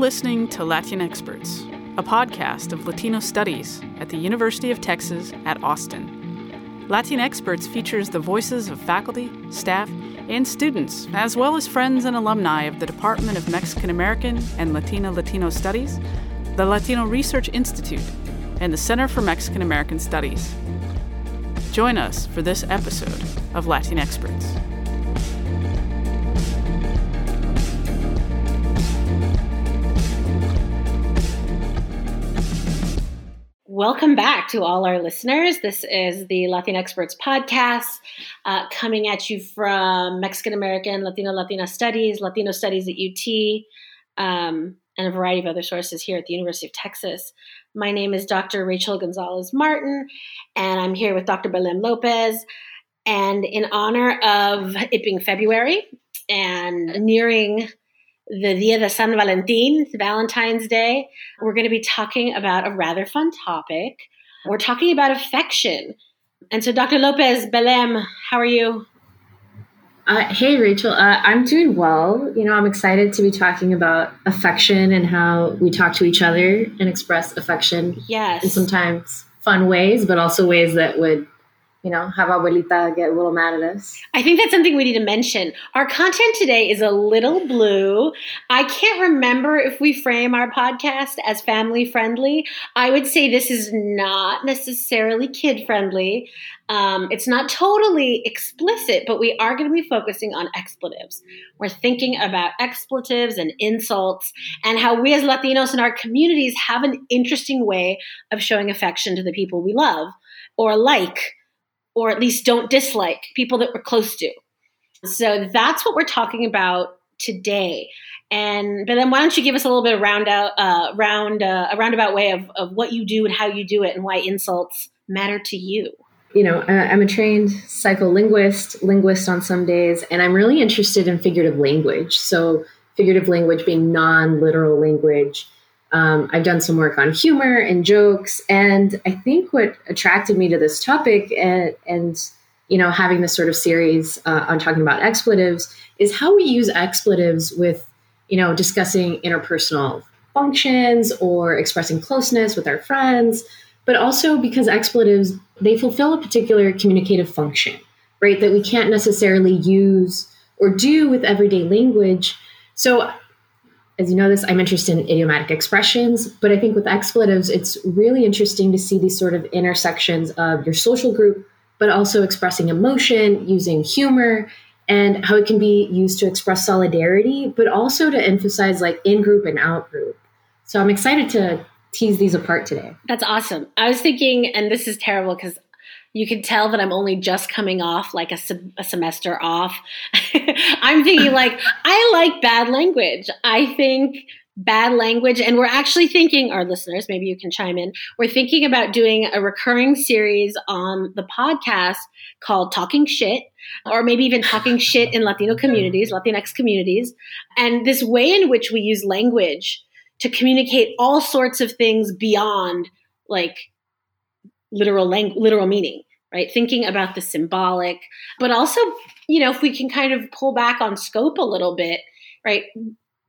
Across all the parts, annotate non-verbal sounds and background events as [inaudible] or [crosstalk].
listening to LatinXperts, a podcast of Latino studies at the University of Texas at Austin. LatinXperts features the voices of faculty, staff, and students, as well as friends and alumni of the Department of Mexican American and Latina Latino Studies, the Latino Research Institute, and the Center for Mexican American Studies. Join us for this episode of LatinXperts. Welcome back to all our listeners. This is the LatinXperts podcast uh, coming at you from Mexican American, Latino, Latina Studies, Latino Studies at UT, um, and a variety of other sources here at the University of Texas. My name is Dr. Rachel Gonzalez Martin, and I'm here with Dr. Belém Lopez. And in honor of it being February and nearing the Dia de San Valentin, Valentine's Day, we're going to be talking about a rather fun topic. We're talking about affection. And so, Dr. Lopez Belém, how are you? Uh, hey, Rachel. Uh, I'm doing well. You know, I'm excited to be talking about affection and how we talk to each other and express affection. Yes. In sometimes fun ways, but also ways that would you know, have abuelita get a little mad at us. I think that's something we need to mention. Our content today is a little blue. I can't remember if we frame our podcast as family friendly. I would say this is not necessarily kid friendly. Um, it's not totally explicit, but we are going to be focusing on expletives. We're thinking about expletives and insults and how we as Latinos in our communities have an interesting way of showing affection to the people we love or like or at least don't dislike people that we're close to. So that's what we're talking about today. And but then why don't you give us a little bit of round out, uh, round uh, a roundabout way of, of what you do and how you do it and why insults matter to you. You know, uh, I'm a trained psycholinguist, linguist on some days, and I'm really interested in figurative language. So figurative language being non-literal language um, I've done some work on humor and jokes, and I think what attracted me to this topic and, and you know having this sort of series uh, on talking about expletives is how we use expletives with you know discussing interpersonal functions or expressing closeness with our friends, but also because expletives they fulfill a particular communicative function, right? That we can't necessarily use or do with everyday language. So as you know this, I'm interested in idiomatic expressions, but I think with expletives, it's really interesting to see these sort of intersections of your social group, but also expressing emotion, using humor, and how it can be used to express solidarity, but also to emphasize like in group and out group. So I'm excited to tease these apart today. That's awesome. I was thinking, and this is terrible because you can tell that I'm only just coming off like a, a semester off. [laughs] I'm thinking like I like bad language. I think bad language and we're actually thinking our listeners maybe you can chime in we're thinking about doing a recurring series on the podcast called talking shit or maybe even talking shit in latino communities latinx communities and this way in which we use language to communicate all sorts of things beyond like literal lang- literal meaning right? Thinking about the symbolic but also you know if we can kind of pull back on scope a little bit right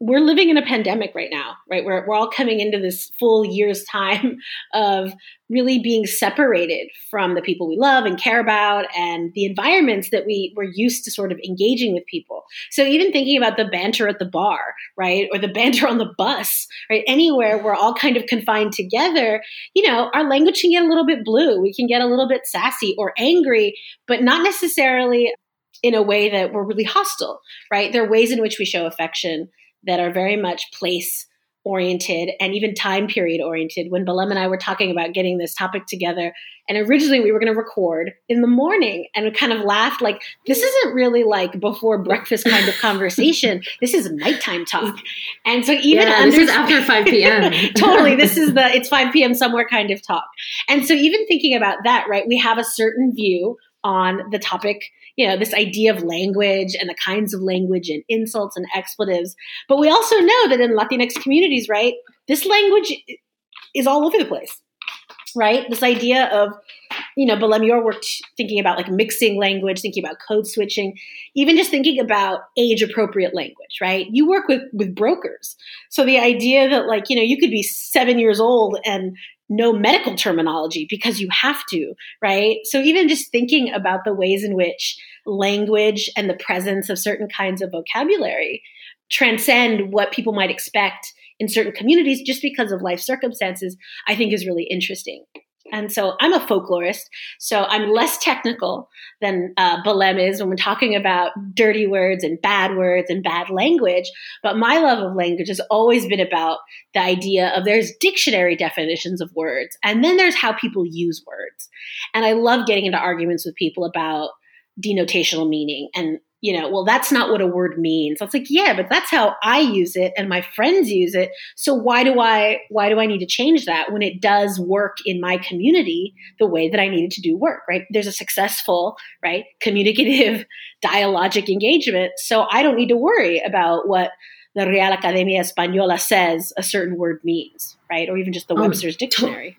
we're living in a pandemic right now, right? We're, we're all coming into this full year's [laughs] time of really being separated from the people we love and care about and the environments that we were used to sort of engaging with people. So even thinking about the banter at the bar, right? Or the [laughs] banter on the bus, right? Anywhere we're all kind of confined together, you know, our language can get a little bit blue. We can get a little bit sassy or angry, but not necessarily in a way that we're really hostile, right? There are ways in which we show affection that are very much place oriented and even time period oriented. When Belém and I were talking about getting this topic together, and originally we were going to record in the morning, and we kind of laughed like, this isn't really like before breakfast kind of conversation. [laughs] this is nighttime talk. And so even yeah, under- this is after 5 p.m. [laughs] totally. This is the it's 5 p.m. somewhere kind of talk. And so even thinking about that, right, we have a certain view on the topic you know this idea of language and the kinds of language and insults and expletives but we also know that in latinx communities right this language is all over the place right this idea of you know, Belém, your work thinking about like mixing language, thinking about code switching, even just thinking about age appropriate language, right? You work with with brokers. So the idea that like, you know, you could be 7 years old and know medical terminology because you have to, right? So even just thinking about the ways in which language and the presence of certain kinds of vocabulary transcend what people might expect in certain communities just because of life circumstances, I think is really interesting. And so I'm a folklorist, so I'm less technical than uh, Belém is when we're talking about dirty words and bad words and bad language. But my love of language has always been about the idea of there's dictionary definitions of words, and then there's how people use words. And I love getting into arguments with people about denotational meaning and you know, well, that's not what a word means. I was like, yeah, but that's how I use it and my friends use it. So why do I why do I need to change that when it does work in my community the way that I needed to do work, right? There's a successful, right, communicative [laughs] dialogic engagement. So I don't need to worry about what the Real Academia Española says a certain word means, right? Or even just the um, Webster's Dictionary.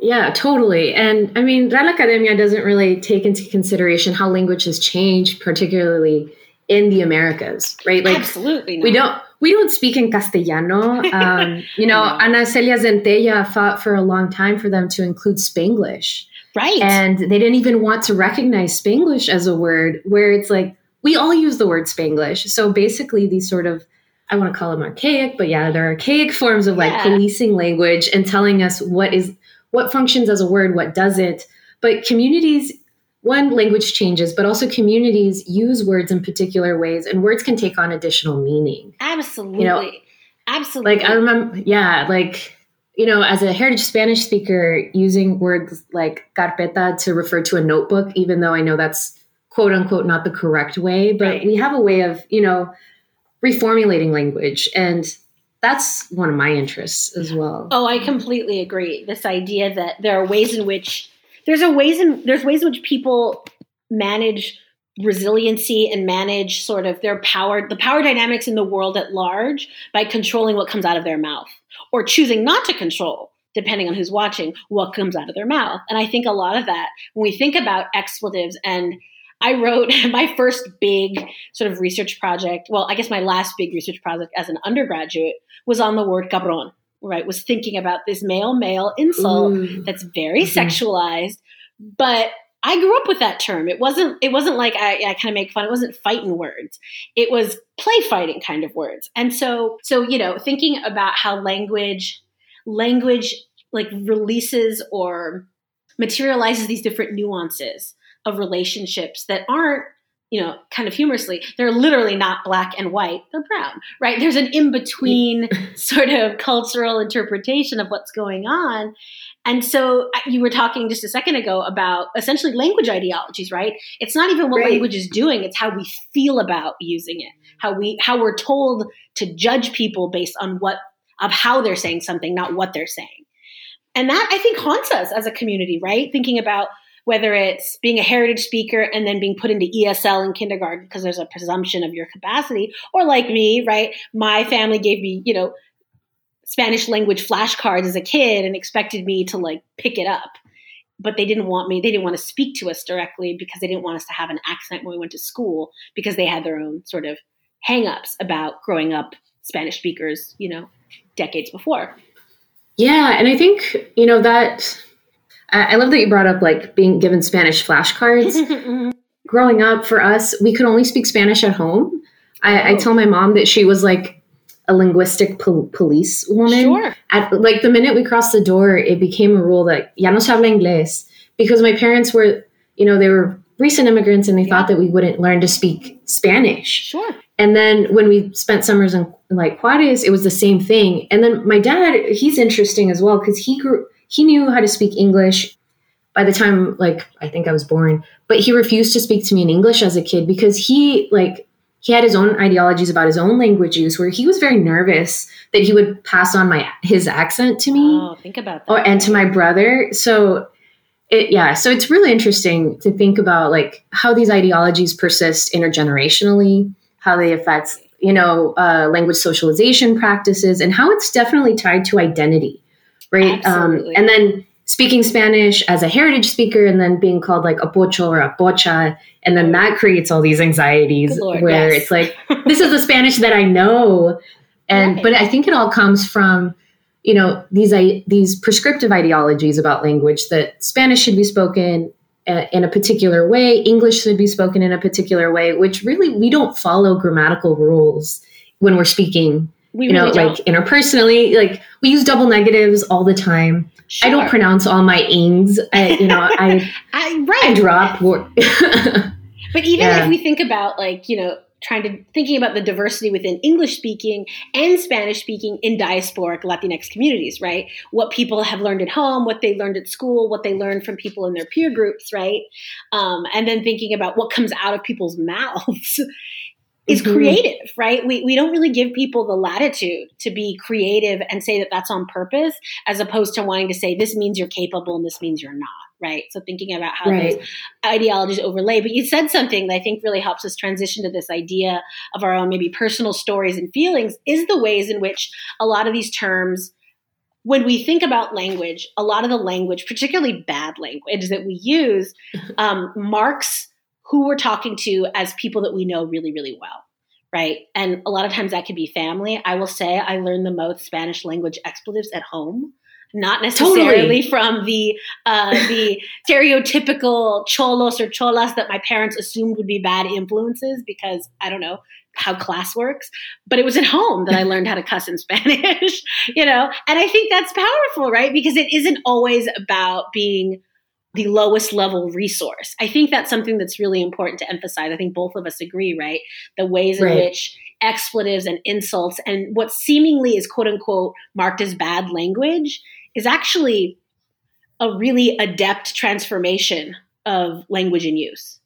Yeah, totally. And I mean, Real Academia doesn't really take into consideration how language has changed, particularly in the Americas, right? Like, absolutely, not. we don't we don't speak in Castellano. [laughs] Um, you know, no. Ana Celia Zentella fought for a long time for them to include Spanglish, right? And they didn't even want to recognize Spanglish as a word, where it's like we all use the word Spanglish. So basically, these sort of I want to call them archaic, but yeah, they're archaic forms of like yeah. policing language and telling us what is what functions as a word, what doesn't. But communities, one, language changes, but also communities use words in particular ways, and words can take on additional meaning. Absolutely. You know, Absolutely. Like I remember, yeah, like you know, as a heritage Spanish speaker, using words like carpeta to refer to a notebook, even though I know that's quote unquote not the correct way, but right. we have a way of, you know, reformulating language. And that's one of my interests as well. Oh, I completely agree. This idea that there are ways in which there's a ways in there's ways in which people manage resiliency and manage sort of their power the power dynamics in the world at large by controlling what comes out of their mouth or choosing not to control depending on who's watching what comes out of their mouth and i think a lot of that when we think about expletives and I wrote [laughs] my first big sort of research project. Well, I guess my last big research project as an undergraduate was on the word cabron, right? Was thinking about this male male insult Ooh. that's very mm-hmm. sexualized. But I grew up with that term. It wasn't it wasn't like I, I kind of make fun. It wasn't fighting words. It was play fighting kind of words. And so so you know, thinking about how language language like releases or materializes these different nuances of relationships that aren't you know, kind of humorously, they're literally not black and white, they're brown, right? There's an in between [laughs] sort of cultural interpretation of what's going on. And so uh, you were talking just a second ago about essentially language ideologies, right? It's not even what right. language is doing, it's how we feel about using it, how we how we're told to judge people based on what of how they're saying something, not what they're saying. And that I think haunts us as a community, right? Thinking about whether it's being a heritage speaker and then being put into ESL in kindergarten because there's a presumption of your capacity, or like me, right? My family gave me, you know, Spanish language flashcards as a kid and expected me to like pick it up. But they didn't want me, they didn't want to speak to us directly because they didn't want us to have an accent when we went to school because they had their own sort of hangups about growing up Spanish speakers, you know, decades before. Yeah. And I think, you know, that I love that you brought up like being given Spanish flashcards. [laughs] Mm-hmm. Growing up for us, we could only speak Spanish at home. I, oh. I tell my mom that she was like a linguistic pol- police woman. Sure. At like the minute we crossed the door, it became a rule that ya no se habla inglés because my parents were, you know, they were recent immigrants and they yeah. thought that we wouldn't learn to speak Spanish. Sure. And then when we spent summers in like Juarez, it was the same thing. And then my dad, he's interesting as well because he grew he knew how to speak English by the time like I think I was born, but he refused to speak to me in English as a kid because he like he had his own ideologies about his own language use where he was very nervous that he would pass on my his accent to me. Oh, think about that. Or, and to my brother. So it, yeah, so it's really interesting to think about like how these ideologies persist intergenerationally, how they affect you know uh, language socialization practices, and how it's definitely tied to identity right? Um, and then speaking Spanish as a heritage speaker and then being called like a pocho or a pocha. And then that creates all these anxieties Lord, where yes. it's like, [laughs] this is the Spanish that I know. And, Right. but I think it all comes from, you know, these, I, these prescriptive ideologies about language that Spanish should be spoken uh, in a particular way, English should be spoken in a particular way, which really we don't follow grammatical rules when we're speaking We you know, really like interpersonally, like we use double negatives all the time. Sure. I don't pronounce all my ings. I, you know, I I, [laughs] I right. drop. wor- [laughs] But even Yeah. if we think about like, you know, trying to thinking about the diversity within English speaking and Spanish speaking in diasporic Latinx communities, right? What people have learned at home, what they learned at school, what they learned from people in their peer groups, right? Um, and then thinking about what comes out of people's [laughs] mouths is Mhm. creative, right? We, we don't really give people the latitude to be creative and say that that's on purpose, as opposed to wanting to say this means you're capable and this means you're not, right? So thinking about how those ideologies overlay. But you said something that I think really helps us transition to this idea of our own maybe personal stories and feelings is the ways in which a lot of these terms, when we think about language, a lot of the language, particularly bad language that we use, [laughs] um, marks who we're talking to as people that we know really, really well. Right. And a lot of times that could be family. I will say I learned the most Spanish language expletives at home. Not necessarily Totally. from the uh, the [laughs] stereotypical cholos or cholas that my parents assumed would be bad influences because I don't know how class works, but it was at home that I learned how to cuss in [laughs] Spanish, you know? And I think that's powerful, right? Because it isn't always about being the lowest level resource. I think that's something that's really important to emphasize. I think both of us agree, right? The ways in which expletives and insults and what seemingly is quote unquote marked as bad language is actually a really adept transformation of language and use,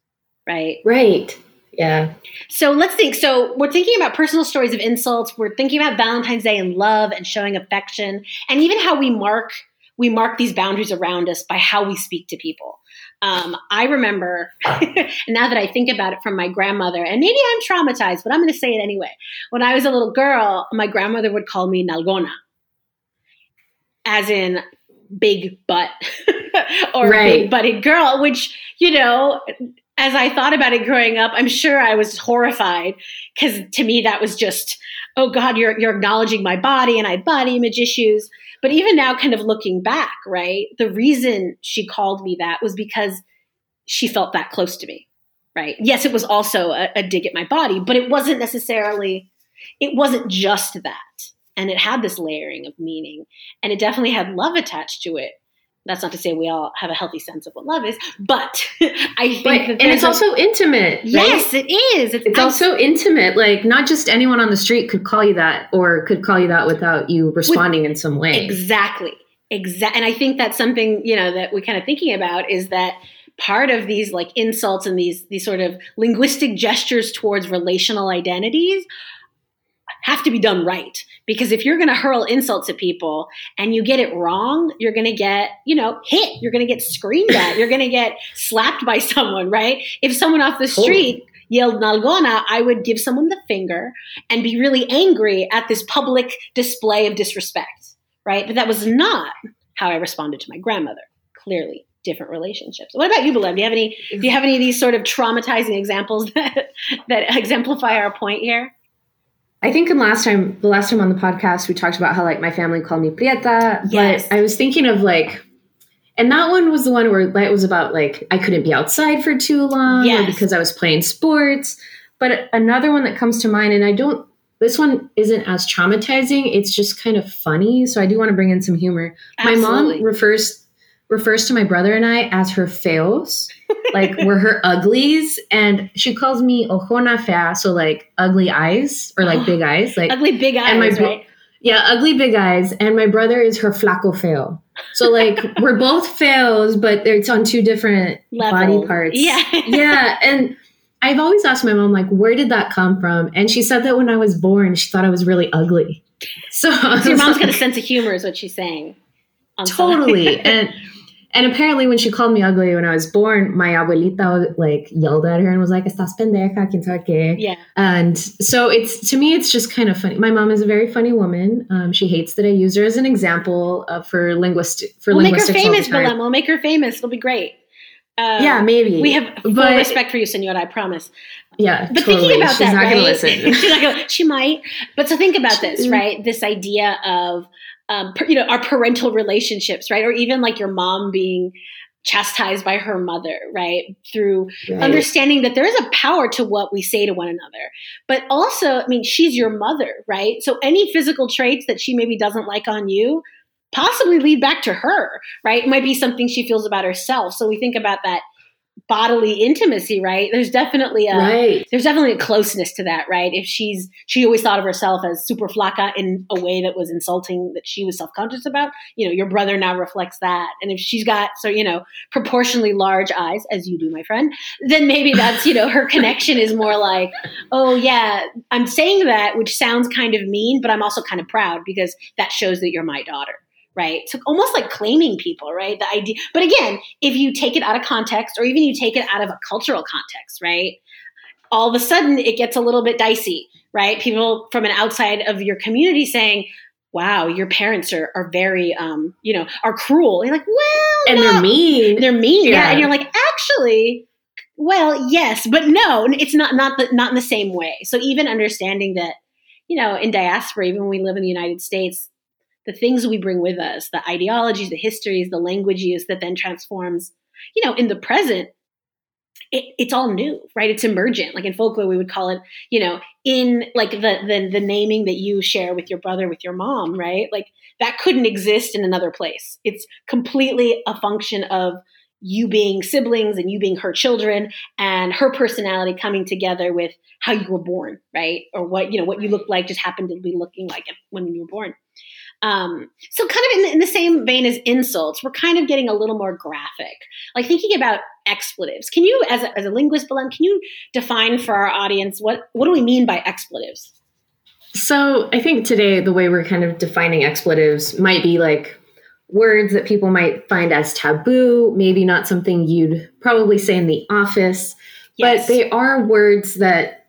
right? Right. Yeah. So let's think. So we're thinking about personal stories of insults. We're thinking about Valentine's Day and love and showing affection, and even how we mark we mark these boundaries around us by how we speak to people. Um, I remember, [laughs] now that I think about it from my grandmother, and maybe I'm traumatized, but I'm going to say it anyway. When I was a little girl, my grandmother would call me Nalgona, as in big butt [laughs] or Right. big butted girl, which, you know, as I thought about it growing up, I'm sure I was horrified because to me that was just, oh God, you're you're acknowledging my body and I had body image issues. But even now, kind of looking back, right, the reason she called me that was because she felt that close to me, right? Yes, it was also a, a dig at my body, but it wasn't necessarily, it wasn't just that. And it had this layering of meaning, and it definitely had love attached to it. That's not to say we all have a healthy sense of what love is, but [laughs] I think that and it's a- also intimate. right? yes, it is. It's also intimate. Like not just anyone on the street could call you that or could call you that without you responding in some way. Exactly. Exactly. And I think that's something, you know, that we're kind of thinking about is that part of these like insults and these these sort of linguistic gestures towards relational identities have to be done right. Because if you're going to hurl insults at people and you get it wrong you're going to get you know hit. You're going to get screamed at. You're going to get slapped by [laughs] someone right? If someone off the street yelled nalgona i would give someone the finger and be really angry at this public display of disrespect right? But that was not how i responded to my grandmother. Clearly different relationships. What about you Belém? do you have any do you have any of these sort of traumatizing examples [laughs] that that exemplify our point here I think in last time, the last time on the podcast, we talked about how like my family called me Prieta. Yes. But I was thinking of like, and that one was the one where it was about like I couldn't be outside for too long, Yes. because I was playing sports. But another one that comes to mind, and I don't. This one isn't as traumatizing. It's just kind of funny. So I do want to bring in some humor. My mom refers refers to my brother and I as her feos, like we're her uglies, and she calls me ojona fea, so like ugly eyes or like big eyes, like ugly big eyes and my bro- right yeah, ugly big eyes. And my brother is her flaco feo. So like [laughs] we're both feos, but it's on two different body parts. Yeah. [laughs] yeah, and. I've always asked my mom, like, where did that come from? And she said that when I was born, she thought I was really ugly. [laughs] So, So your mom's like- got a sense of humor, is what she's saying. totally and and apparently, when she called me ugly when I was born, my abuelita like yelled at her and was like, "Estás pendeja, quién sabe qué." Yeah. And so it's to me, it's just kind of funny. My mom is a very funny woman. Um, she hates that I use her as an example uh, for linguistic for We'll make her linguistics. all the famous. Belem. We'll make her famous. It'll be great. Uh, Yeah, maybe We have full But- respect for you, Senora. I promise. Yeah, But totally. thinking about She's that, not right? to listen. [laughs] She's not gonna, she might. But so think about this, right? This idea of, um, per- you know, our parental relationships, right? Or even like your mom being chastised by her mother, right? Through Right. understanding that there is a power to what we say to one another. But also, I mean, she's your mother, right? So any physical traits that she maybe doesn't like on you possibly lead back to her, right? It might be something she feels about herself. So we think about that bodily intimacy, right? There's definitely a right. there's definitely a closeness to that, right? If she's she always thought of herself as super flaca in a way that was insulting that she was self-conscious about, you know, your brother now reflects that. And if she's got so, you know, proportionally large eyes as you do, my friend, then maybe that's, you know, her connection is more like, "Oh yeah, I'm saying that which sounds kind of mean, but I'm also kind of proud because that shows that you're my daughter." Right. So almost like claiming people, right? The idea but again, if you take it out of context or even you take it out of a cultural context, right? all of a sudden it gets a little bit dicey, right? People from an outside of your community saying, wow, your parents are, are very, um, you know, are cruel. You're like, well, And no. they're mean. They're mean, yeah. Yeah. And you're like, actually, well, yes, but no, it's not not the, not in the same way. So even understanding that, you know, in diaspora, even when we live in the United States, the things we bring with us, the ideologies, the histories, the language use that then transforms, you know, in the present, it, it's all new, right? It's emergent. Like in folklore, we would call it, you know, in like the, the the naming that you share with your brother, with your mom, right? Like that couldn't exist in another place. It's completely a function of you being siblings and you being her children and her personality coming together with how you were born, right? Or what you know what you look like just happened to be looking like when you were born. Um, so, kind of in the, in the same vein as insults, we're kind of getting a little more graphic. Like thinking about expletives. Can you, as a, as a linguist, Belem, can you define for our audience what what do we mean by expletives? So I think today the way we're kind of defining expletives might be like words that people might find as taboo, maybe not something you'd probably say in the office, Yes. but they are words that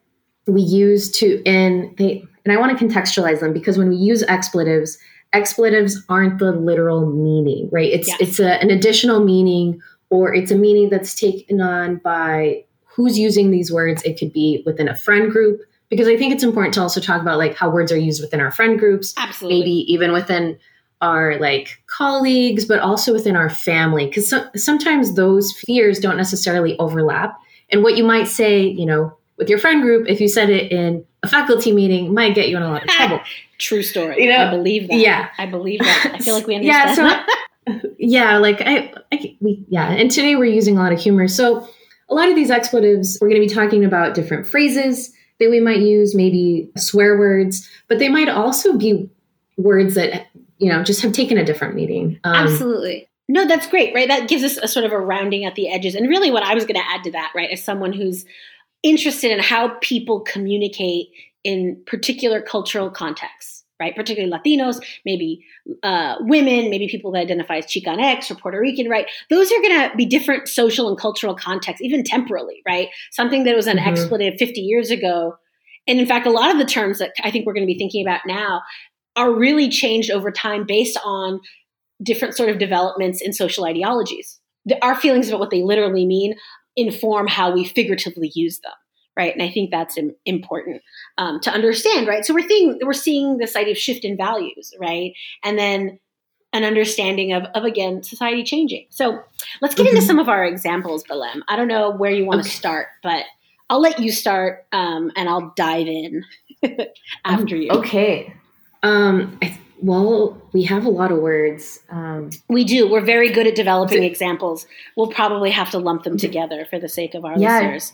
we use to in they and I want to contextualize them because when we use expletives, expletives aren't the literal meaning, right? It's Yes. it's a, an additional meaning or it's a meaning that's taken on by who's using these words. It could be within a friend group because I think it's important to also talk about like how words are used within our friend groups, Absolutely. maybe even within our like colleagues, but also within our family because so, sometimes those fears don't necessarily overlap. And what you might say, you know, with your friend group, if you said it in a faculty meeting, might get you in a lot of [laughs] trouble. True story. You know, I believe that. yeah. I believe that. I feel like we understand. [laughs] Yeah, so- [laughs] yeah, like I, I, we, yeah. And today we're using a lot of humor. So a lot of these expletives, we're going to be talking about different phrases that we might use, maybe swear words, but they might also be words that you know just have taken a different meaning. Um, Absolutely. No, that's great, right? That gives us a sort of a rounding at the edges. And really, what I was going to add to that, right, as someone who's interested in how people communicate in particular cultural contexts, right? Particularly Latinos, maybe uh, women, maybe people that identify as Chicanx or Puerto Rican, right? Those are going to be different social and cultural contexts, even temporally, right? Something that was an Mhm. expletive 50 years ago. And in fact, a lot of the terms that I think we're going to be thinking about now are really changed over time based on different sort of developments in social ideologies. The, our feelings about what they literally mean inform how we figuratively use them, right? And I think that's important um, to understand, right? So we're seeing we're seeing this idea of shift in values, right? And then an understanding of, of again society changing. So let's get into Mhm. some of our examples, Belem. I don't know where you want to Okay. start, but I'll let you start, um, and I'll dive in [laughs] after you. Okay. Um, I, well, we have a lot of words. Um, We do. We're very good at developing examples. We'll probably have to lump them together for the sake of our Yeah. listeners.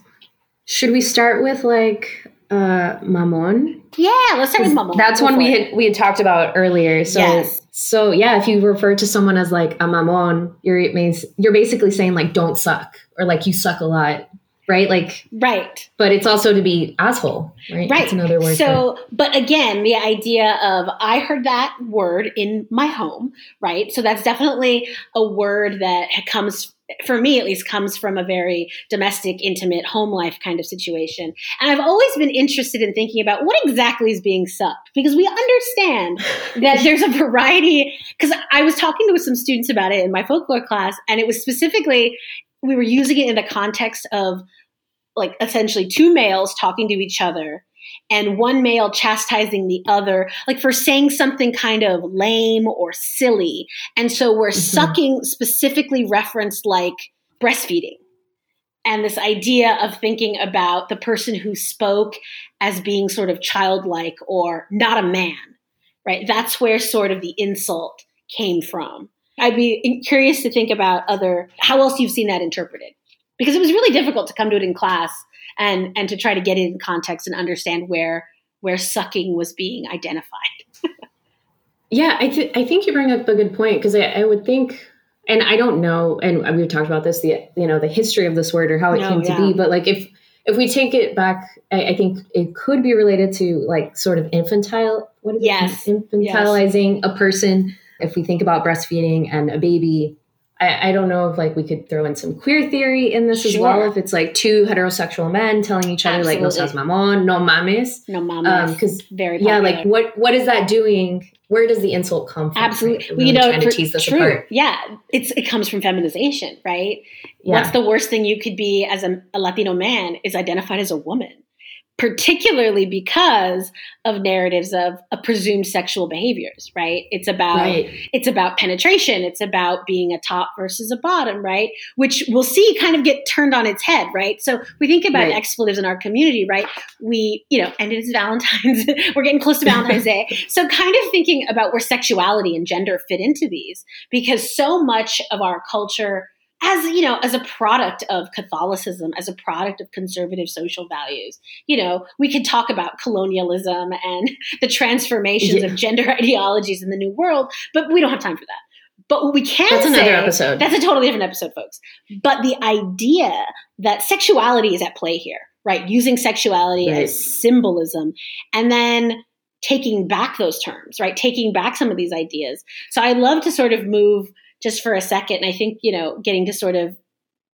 Should we start with like uh, mamon? Yeah, let's start with Mama. That's Go one we it. had we had talked about earlier. So Yes. so yeah, if you refer to someone as like a mamon, you're it means you're basically saying like don't suck or like you suck a lot, right? Like, right. But it's also to be asshole, right? Right. That's another word. So, for- but again, the idea of I heard that word in my home, right? So that's definitely a word that comes for me at least comes from a very domestic intimate home life kind of situation. And i've always been interested in thinking about what exactly is being sucked because we understand [laughs] that there's a variety because i was talking to some students about it in my folklore class and it was specifically we were using it in the context of like essentially two males talking to each other and one male chastising the other, like for saying something kind of lame or silly. And so we're mm-hmm. sucking specifically referenced like breastfeeding. And this idea of thinking about the person who spoke as being sort of childlike or not a man, right? That's where sort of the insult came from. I'd be curious to think about other, how else you've seen that interpreted. Because it was really difficult to come to it in class and and to try to get it in context and understand where where sucking was being identified. [laughs] yeah, I th- I think you bring up a good point because I, I, would think, and I don't know, and we've talked about this, the you know the history of this word or how it no, came yeah. to be, but like if if we take it back, I, I, think it could be related to like sort of infantile. What is yes. it? Infantilizing yes. a person. If we think about breastfeeding and a baby, I, I, don't know if like we could throw in some queer theory in this sure. as well. If it's like two heterosexual men telling each other Absolutely. like no seas mamon, no mames, no mames, because um, very popular. yeah, like what what is that doing? Where does the insult come from? Absolutely, right? really you know, trying to tease this true. apart. Yeah, it's it comes from feminization, right? Yeah. What's the worst thing you could be as a, a Latino man is identified as a woman particularly because of narratives of, presumed sexual behaviors right? It's about right. it's about penetration. It's about being a top versus a bottom right? Which we'll see kind of get turned on its head right? So we think about right. expletives in our community right? We you know and it is valentine's. [laughs] We're getting close to valentine's day. [laughs] So kind of thinking about where sexuality and gender fit into these because so much of our culture as you know as a product of catholicism as a product of conservative social values you know we could talk about colonialism and [laughs] the transformations yeah. of gender [laughs] ideologies in the new world but we don't have time for that. But what we can that's say, another episode. that's a totally different episode folks. But the idea that sexuality is at play here right? Using sexuality right. as symbolism and then taking back those terms right? Taking back some of these ideas. So i love to sort of move just for a second. And I think, you know, getting to sort of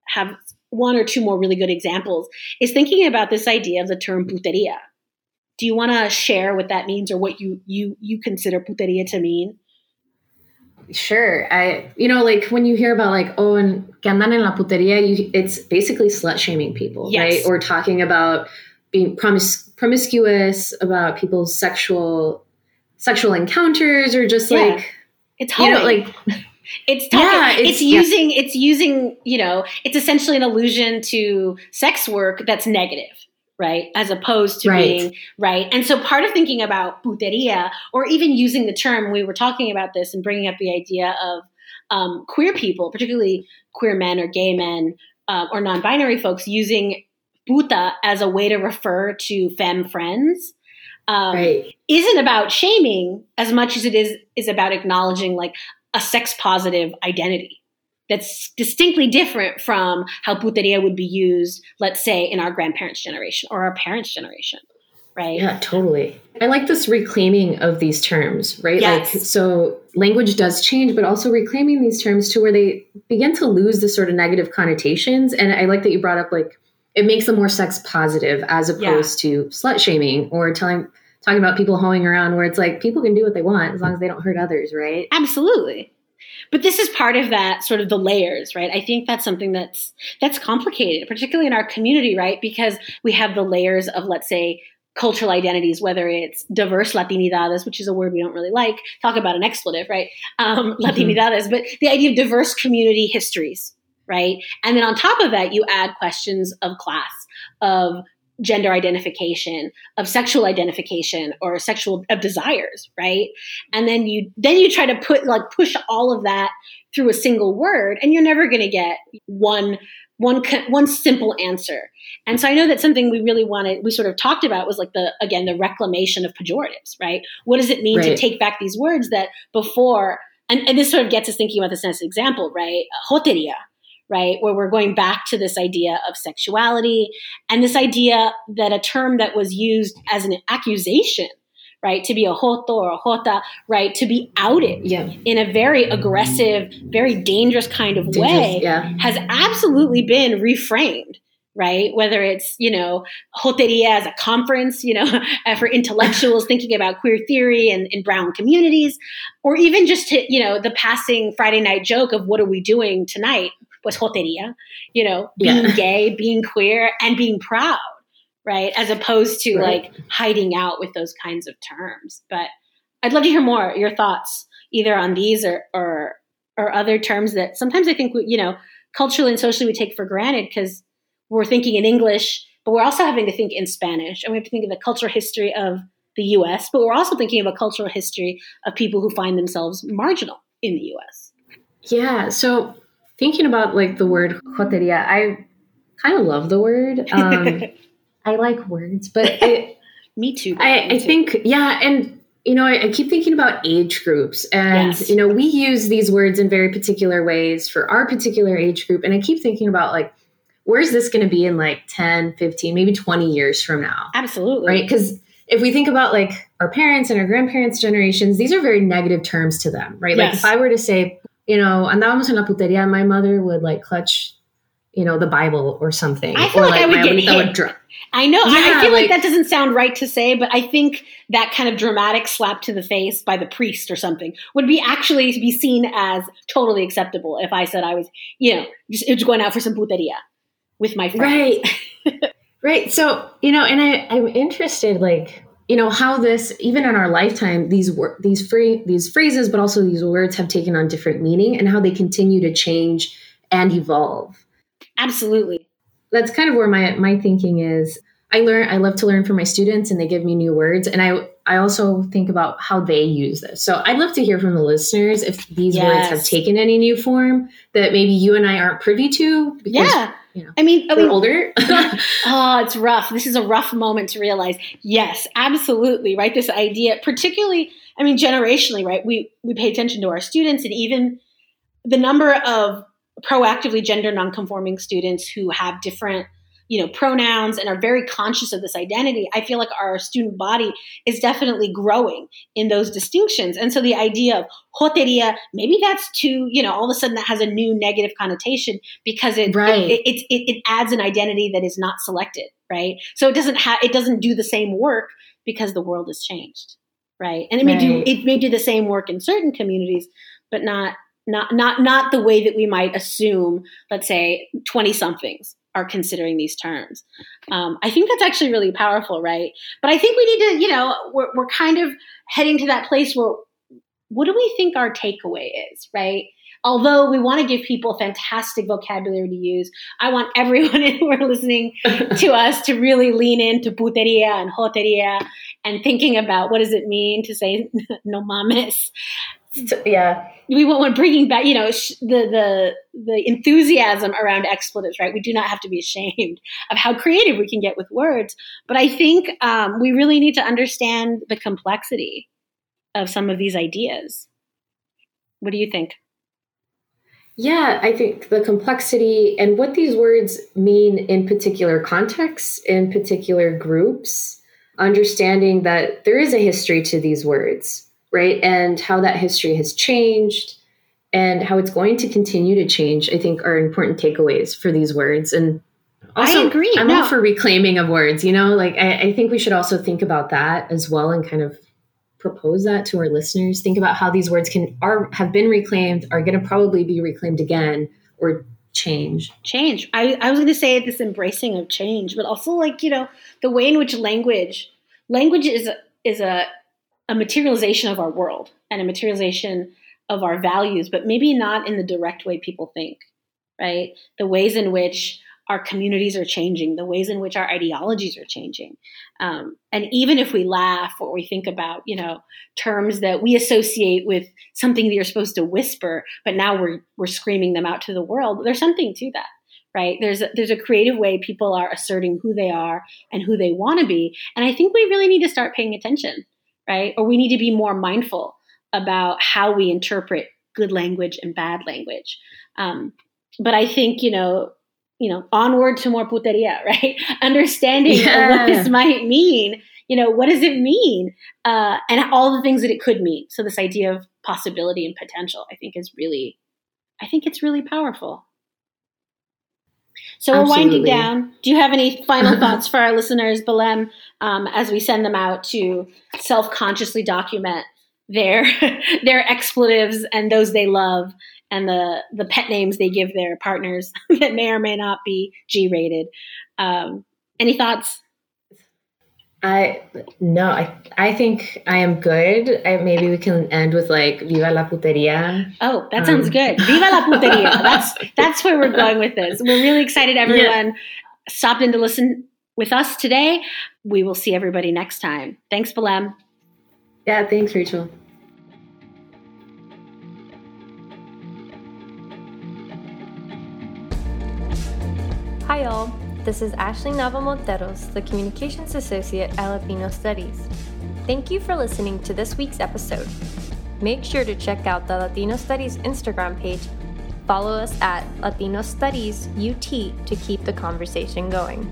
have one or two more really good examples is thinking about this idea of the term puteria. Do you want to share what that means or what you you you consider puteria to mean? Sure. I you know like when you hear about like oh and que andan en la puteria, you, it's basically slut shaming people, yes. right? Or talking about being promis- promiscuous, about people's sexual sexual encounters, or just yeah. like it's you know like It's talking, yeah, it's, it's using yeah. it's using, you know, it's essentially an allusion to sex work that's negative, right? As opposed to right. being right. And so part of thinking about puteria or even using the term, we were talking about this and bringing up the idea of um, queer people, particularly queer men or gay men uh, or non-binary folks using puta as a way to refer to femme friends um, right. isn't about shaming as much as it is is about acknowledging like a sex positive identity that's distinctly different from how puteria would be used, let's say, in our grandparents' generation or our parents' generation. Right. Yeah, totally. I like this reclaiming of these terms, right? Yes. Like, so language does change, but also reclaiming these terms to where they begin to lose the sort of negative connotations. And I like that you brought up, like, it makes them more sex positive as opposed yeah. to slut shaming or telling talking about people hoeing around where it's like people can do what they want as long as they don't hurt others, right? Absolutely. But this is part of that sort of the layers, right? I think that's something that's that's complicated, particularly in our community, right? Because we have the layers of let's say cultural identities, whether it's diverse Latinidades, which is a word we don't really like, talk about an expletive, right? Um, mm-hmm. Latinidades, but the idea of diverse community histories, right? And then on top of that, you add questions of class, of gender identification of sexual identification or sexual of desires right? And then you then you try to put like push all of that through a single word and you're never going to get one one one simple answer. And so i know that something we really wanted we sort of talked about was like the again the reclamation of pejoratives right? What does it mean right. to take back these words that before and, and, this sort of gets us thinking about this next example right? Joteria right? Where we're going back to this idea of sexuality and this idea that a term that was used as an accusation, right? To be a joto or a jota, right? To be outed Yeah. in a very aggressive, very dangerous kind of Dangerous, way yeah. has absolutely been reframed right whether it's you know joteria as a conference you know [laughs] for intellectuals [laughs] thinking about queer theory and in brown communities or even just to you know the passing friday night joke of what are we doing tonight was joteria you know being Yeah. gay being queer and being proud right as opposed to Right. like hiding out with those kinds of terms but i'd love to hear more your thoughts either on these or or or other terms that sometimes i think we, you know culturally and socially we take for granted because we're thinking in english but we're also having to think in spanish and we have to think of the cultural history of the us but we're also thinking of a cultural history of people who find themselves marginal in the us Yeah. So thinking about like the word joteria, I kind of love the word. [laughs] Um, I like words, but it, [laughs] me too I, Me I too. think, yeah. And, you know, I, I keep thinking about age groups. And, Yes. you know, we use these words in very particular ways for our particular age group. And I keep thinking about like, where's this going to be in like 10, 15, maybe 20 years from now? absolutely right? Because if we think about like our parents and our grandparents' generations, these are very negative terms to them, right? Like if I were to say, you know, andábamos en la putería, my mother would like clutch, you know, the Bible or something. I feel or like I would get hit. dr- I know. I- I, feel like, like- that doesn't sound right to say, but I think that kind of dramatic slap to the face by the priest or something would be actually be seen as totally acceptable if I said I was, you know, just, just going out for some puteria with my friends. Right. [laughs] right. So, you know, and I, I'm interested, like, you know, how this, even in our lifetime, these wor- these free these phrases, but also these words have taken on different meaning and how they continue to change and evolve. Absolutely. that's kind of where my my thinking is i learn i love to learn from my students and they give me new words and i i also think about how they use this so i'd love to hear from the listeners if these words have taken any new form that maybe you and i aren't privy to because Yeah. You know, I mean, I mean, older [laughs] oh, it's rough. This is a rough moment to realize. Yes, absolutely, right? This idea, particularly, I mean, generationally, right? We we pay attention to our students and even the number of proactively gender nonconforming students who have different you know pronouns and are very conscious of this identity i feel like our student body is definitely growing in those distinctions. And so the idea of joteria maybe that's too you know all of a sudden that has a new negative connotation because it Right. it, it, it, it adds an identity that is not selected right? So it doesn't have it doesn't do the same work because the world has changed right? And it may do it may do the same work in certain communities but not not not not the way that we might assume let's say 20 somethings are considering these terms. Um, i think that's actually really powerful right? But i think we need to you know we're, we're kind of heading to that place where what do we think our takeaway is right? Although we want to give people fantastic vocabulary to use i want [laughs] everyone who are listening [laughs] to us to really lean into puteria and joteria and thinking about what does it mean to say [laughs] no mames yeah. We want bringing back you know sh- the the the enthusiasm around expletives right? We do not have to be ashamed of how creative we can get with words. But i think um, we really need to understand the complexity of some of these ideas. What do you think? Yeah, I think the complexity and what these words mean in particular contexts, in particular groups, understanding that there is a history to these words, right? And how that history has changed and how it's going to continue to change, I think are important takeaways for these words. And also, I agree. I'm No. all for reclaiming of words, you know, like I, I think we should also think about that as well and kind of propose that to our listeners think about how these words can are have been reclaimed are going to probably be reclaimed again or change change i, I was going to say this embracing of change but also like you know the way in which language language is is a, a materialization of our world and a materialization of our values but maybe not in the direct way people think right? The ways in which our communities are changing the ways in which our ideologies are changing. Um, and even if we laugh or we think about you know terms that we associate with something that you're supposed to whisper but now we're we're screaming them out to the world there's something to that right? There's a, there's a creative way people are asserting who they are and who they want to be. And i think we really need to start paying attention right or we need to be more mindful about how we interpret good language and bad language um, but I think you know, you know, onward to more puteria, [laughs] right? Understanding yeah. what this might mean. You know, what does it mean, uh, and all the things that it could mean. So this idea of possibility and potential, I think, is really, I think it's really powerful. So Absolutely. we're winding down. Do you have any final [laughs] thoughts for our listeners, Belém, um, as we send them out to self-consciously document their [laughs] their expletives and those they love and the the pet names they give their partners [laughs] that may or may not be G-rated? Um, any thoughts? I no, I I think I am good. I, maybe we can end with like "Viva la puteria." Oh, that sounds um. good. Viva la puteria. [laughs] that's that's where we're going with this. We're really excited. Everyone yeah. stopped in to listen with us today. We will see everybody next time. Thanks, Belém. Yeah, thanks, Rachel. Hi, all. This is Ashley Nava Monteros, the Communications Associate at Latino Studies. Thank you for listening to this week's episode. Make sure to check out the Latino Studies Instagram page. Follow us at Latino Studies UT to keep the conversation going.